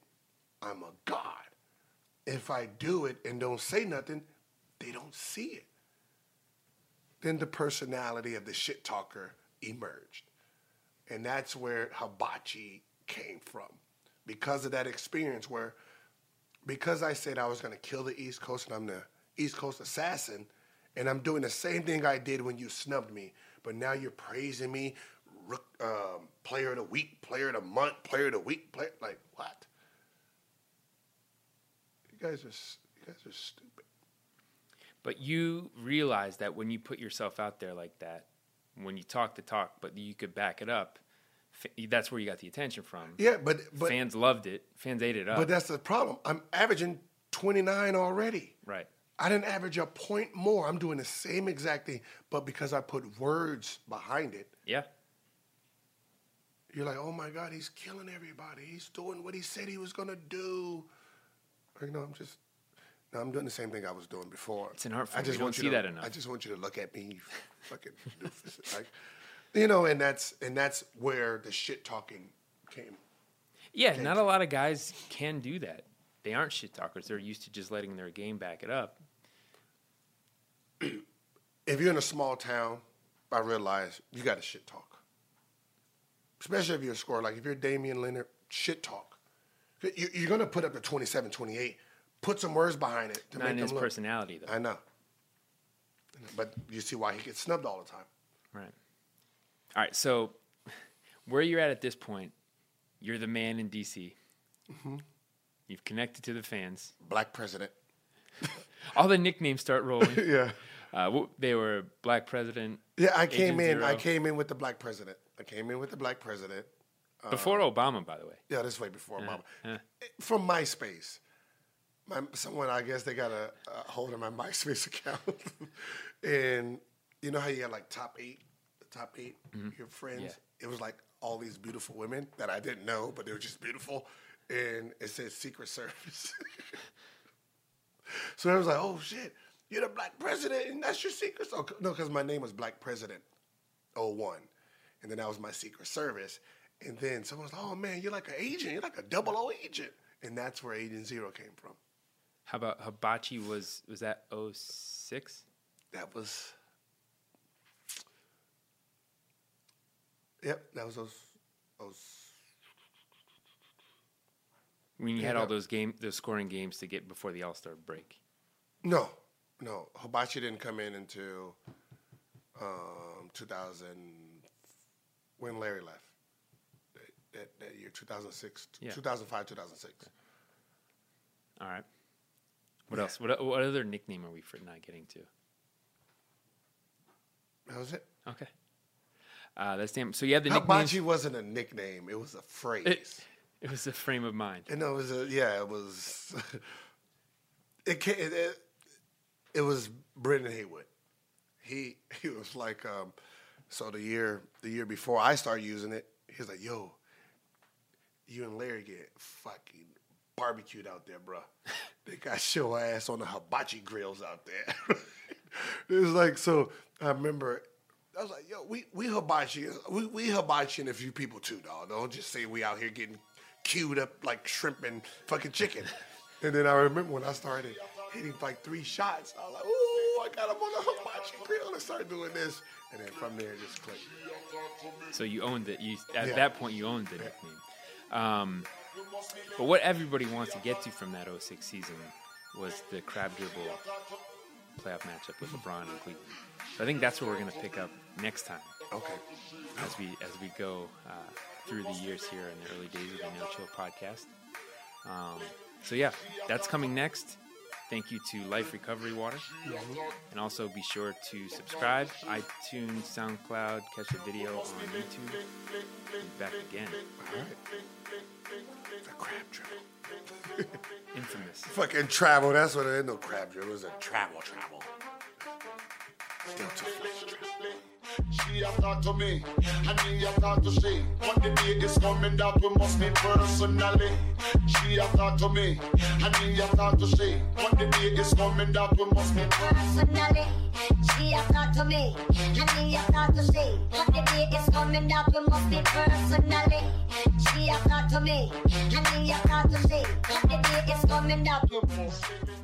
I'm a God. If I do it and don't say nothing, they don't see it. Then the personality of the shit talker emerged. And that's where hibachi came from. Because of that experience where, because I said I was going to kill the East Coast and I'm the East Coast assassin, and I'm doing the same thing I did when you snubbed me, but now you're praising me, um, player of the week, player of the month, player of the week, player, like what? You guys are, you guys are stupid. But you realize that when you put yourself out there like that, when you talk the talk, but you could back it up, that's where you got the attention from. Yeah, but but Fans loved it. Fans ate it up. but that's the problem. I'm averaging 29 already. right. I didn't average a point more. I'm doing the same exact thing, but because I put words behind it, Yeah. you're like, oh my God, he's killing everybody. He's doing what he said he was gonna do. Or, you know, I'm just, no, I'm doing the same thing I was doing before. It's an art form. I just We don't want you see to, that enough. I just want you to look at me, fucking doofus. like, you know, and that's and that's where the shit talking came. Yeah, not a lot of guys can do that. They aren't shit talkers. They're used to just letting their game back it up. if you're in a small town, I realize you got to shit talk. Especially if you're a scorer. Like if you're Damian Lillard, shit talk. You- You're going to put up the 27, 28. Put some words behind it to Not make his look. personality, though. I know. But you see why he gets snubbed all the time. Right. All right. So, where you're at at this point, you're the man in DC. Mm-hmm. You've connected to the fans. Black president. All the nicknames start rolling. Yeah. Uh, they were Black President Yeah, I came Agent in. I came in with the black president. I came in with the black president. before Obama, by the way. Yeah, this way before Obama. yeah. From MySpace. My, someone, I guess they got a, a hold of my MySpace account. and you know how you got like top eight, the top 8 mm-hmm. your friends? Yeah. It was like all these beautiful women that I didn't know, but they were just beautiful. And it said Secret Service. so I was like, oh shit, you're the black president and that's your secret? Oh, no, because my name was Black President 01. And then that was my Secret Service. And then someone was like, oh man, you're like an agent. You're like a double O agent. And that's where Agent Zero came from. How about Hibachi? Was was that 06? That was. Yep, that was those. those When you Yeah, had all those game, those scoring games to get before the All Star break. no, no. Hibachi didn't come in until um, 2000, when Larry left. That, that, that year, 2006, Yeah. 2005, 2006. All right. What else? What what other nickname are we for not getting to? That was it. Okay. Uh, that's damn. So you had the nickname. Hibachi wasn't a nickname, it was a phrase. It, it was a frame of mind. And it was a yeah, it was. it it it was Brendan Haywood. He he was like, um, so the year the year before I started using it, he was like, "Yo, you and Larry get fucking barbecued out there, bro. they got your ass on the hibachi grills out there." it was like so. I remember I was like, yo, we we hibachi, we we hibachi a few people too, dog. Don't just say we out here getting queued up like shrimp and fucking chicken. and then I remember when I started hitting like three shots, I was like, ooh, I got him on the hibachi grill and start doing this. And then from there, it just clicked. So you owned it. You at Yeah. that point you owned the nickname. Um, but what everybody wants to get to from that 06 season was the crab dribble playoff matchup with LeBron and Cleveland. So I think that's what we're going to pick up next time Okay. as we as we go uh, through the years here in the early days of the No Chill podcast. Um, so yeah, that's coming next. Thank you to Life Recovery Water, and also be sure to subscribe, iTunes, SoundCloud, catch the video on YouTube. Be back again, All right. The crab dribble. infamous. Fucking travel. That's what it is. No crab dribble. It was a travel travel. Still too travel. She have talked to me, and me have talked to she. But the day is coming that we must meet personally. She have talked to me, and me have talked to she. But the day is coming that we must meet Personally, she have talked to me, and me have talked to she. But the day is coming that we must be personally. She have talked to me, and me have talked to she. But the day is coming that we must be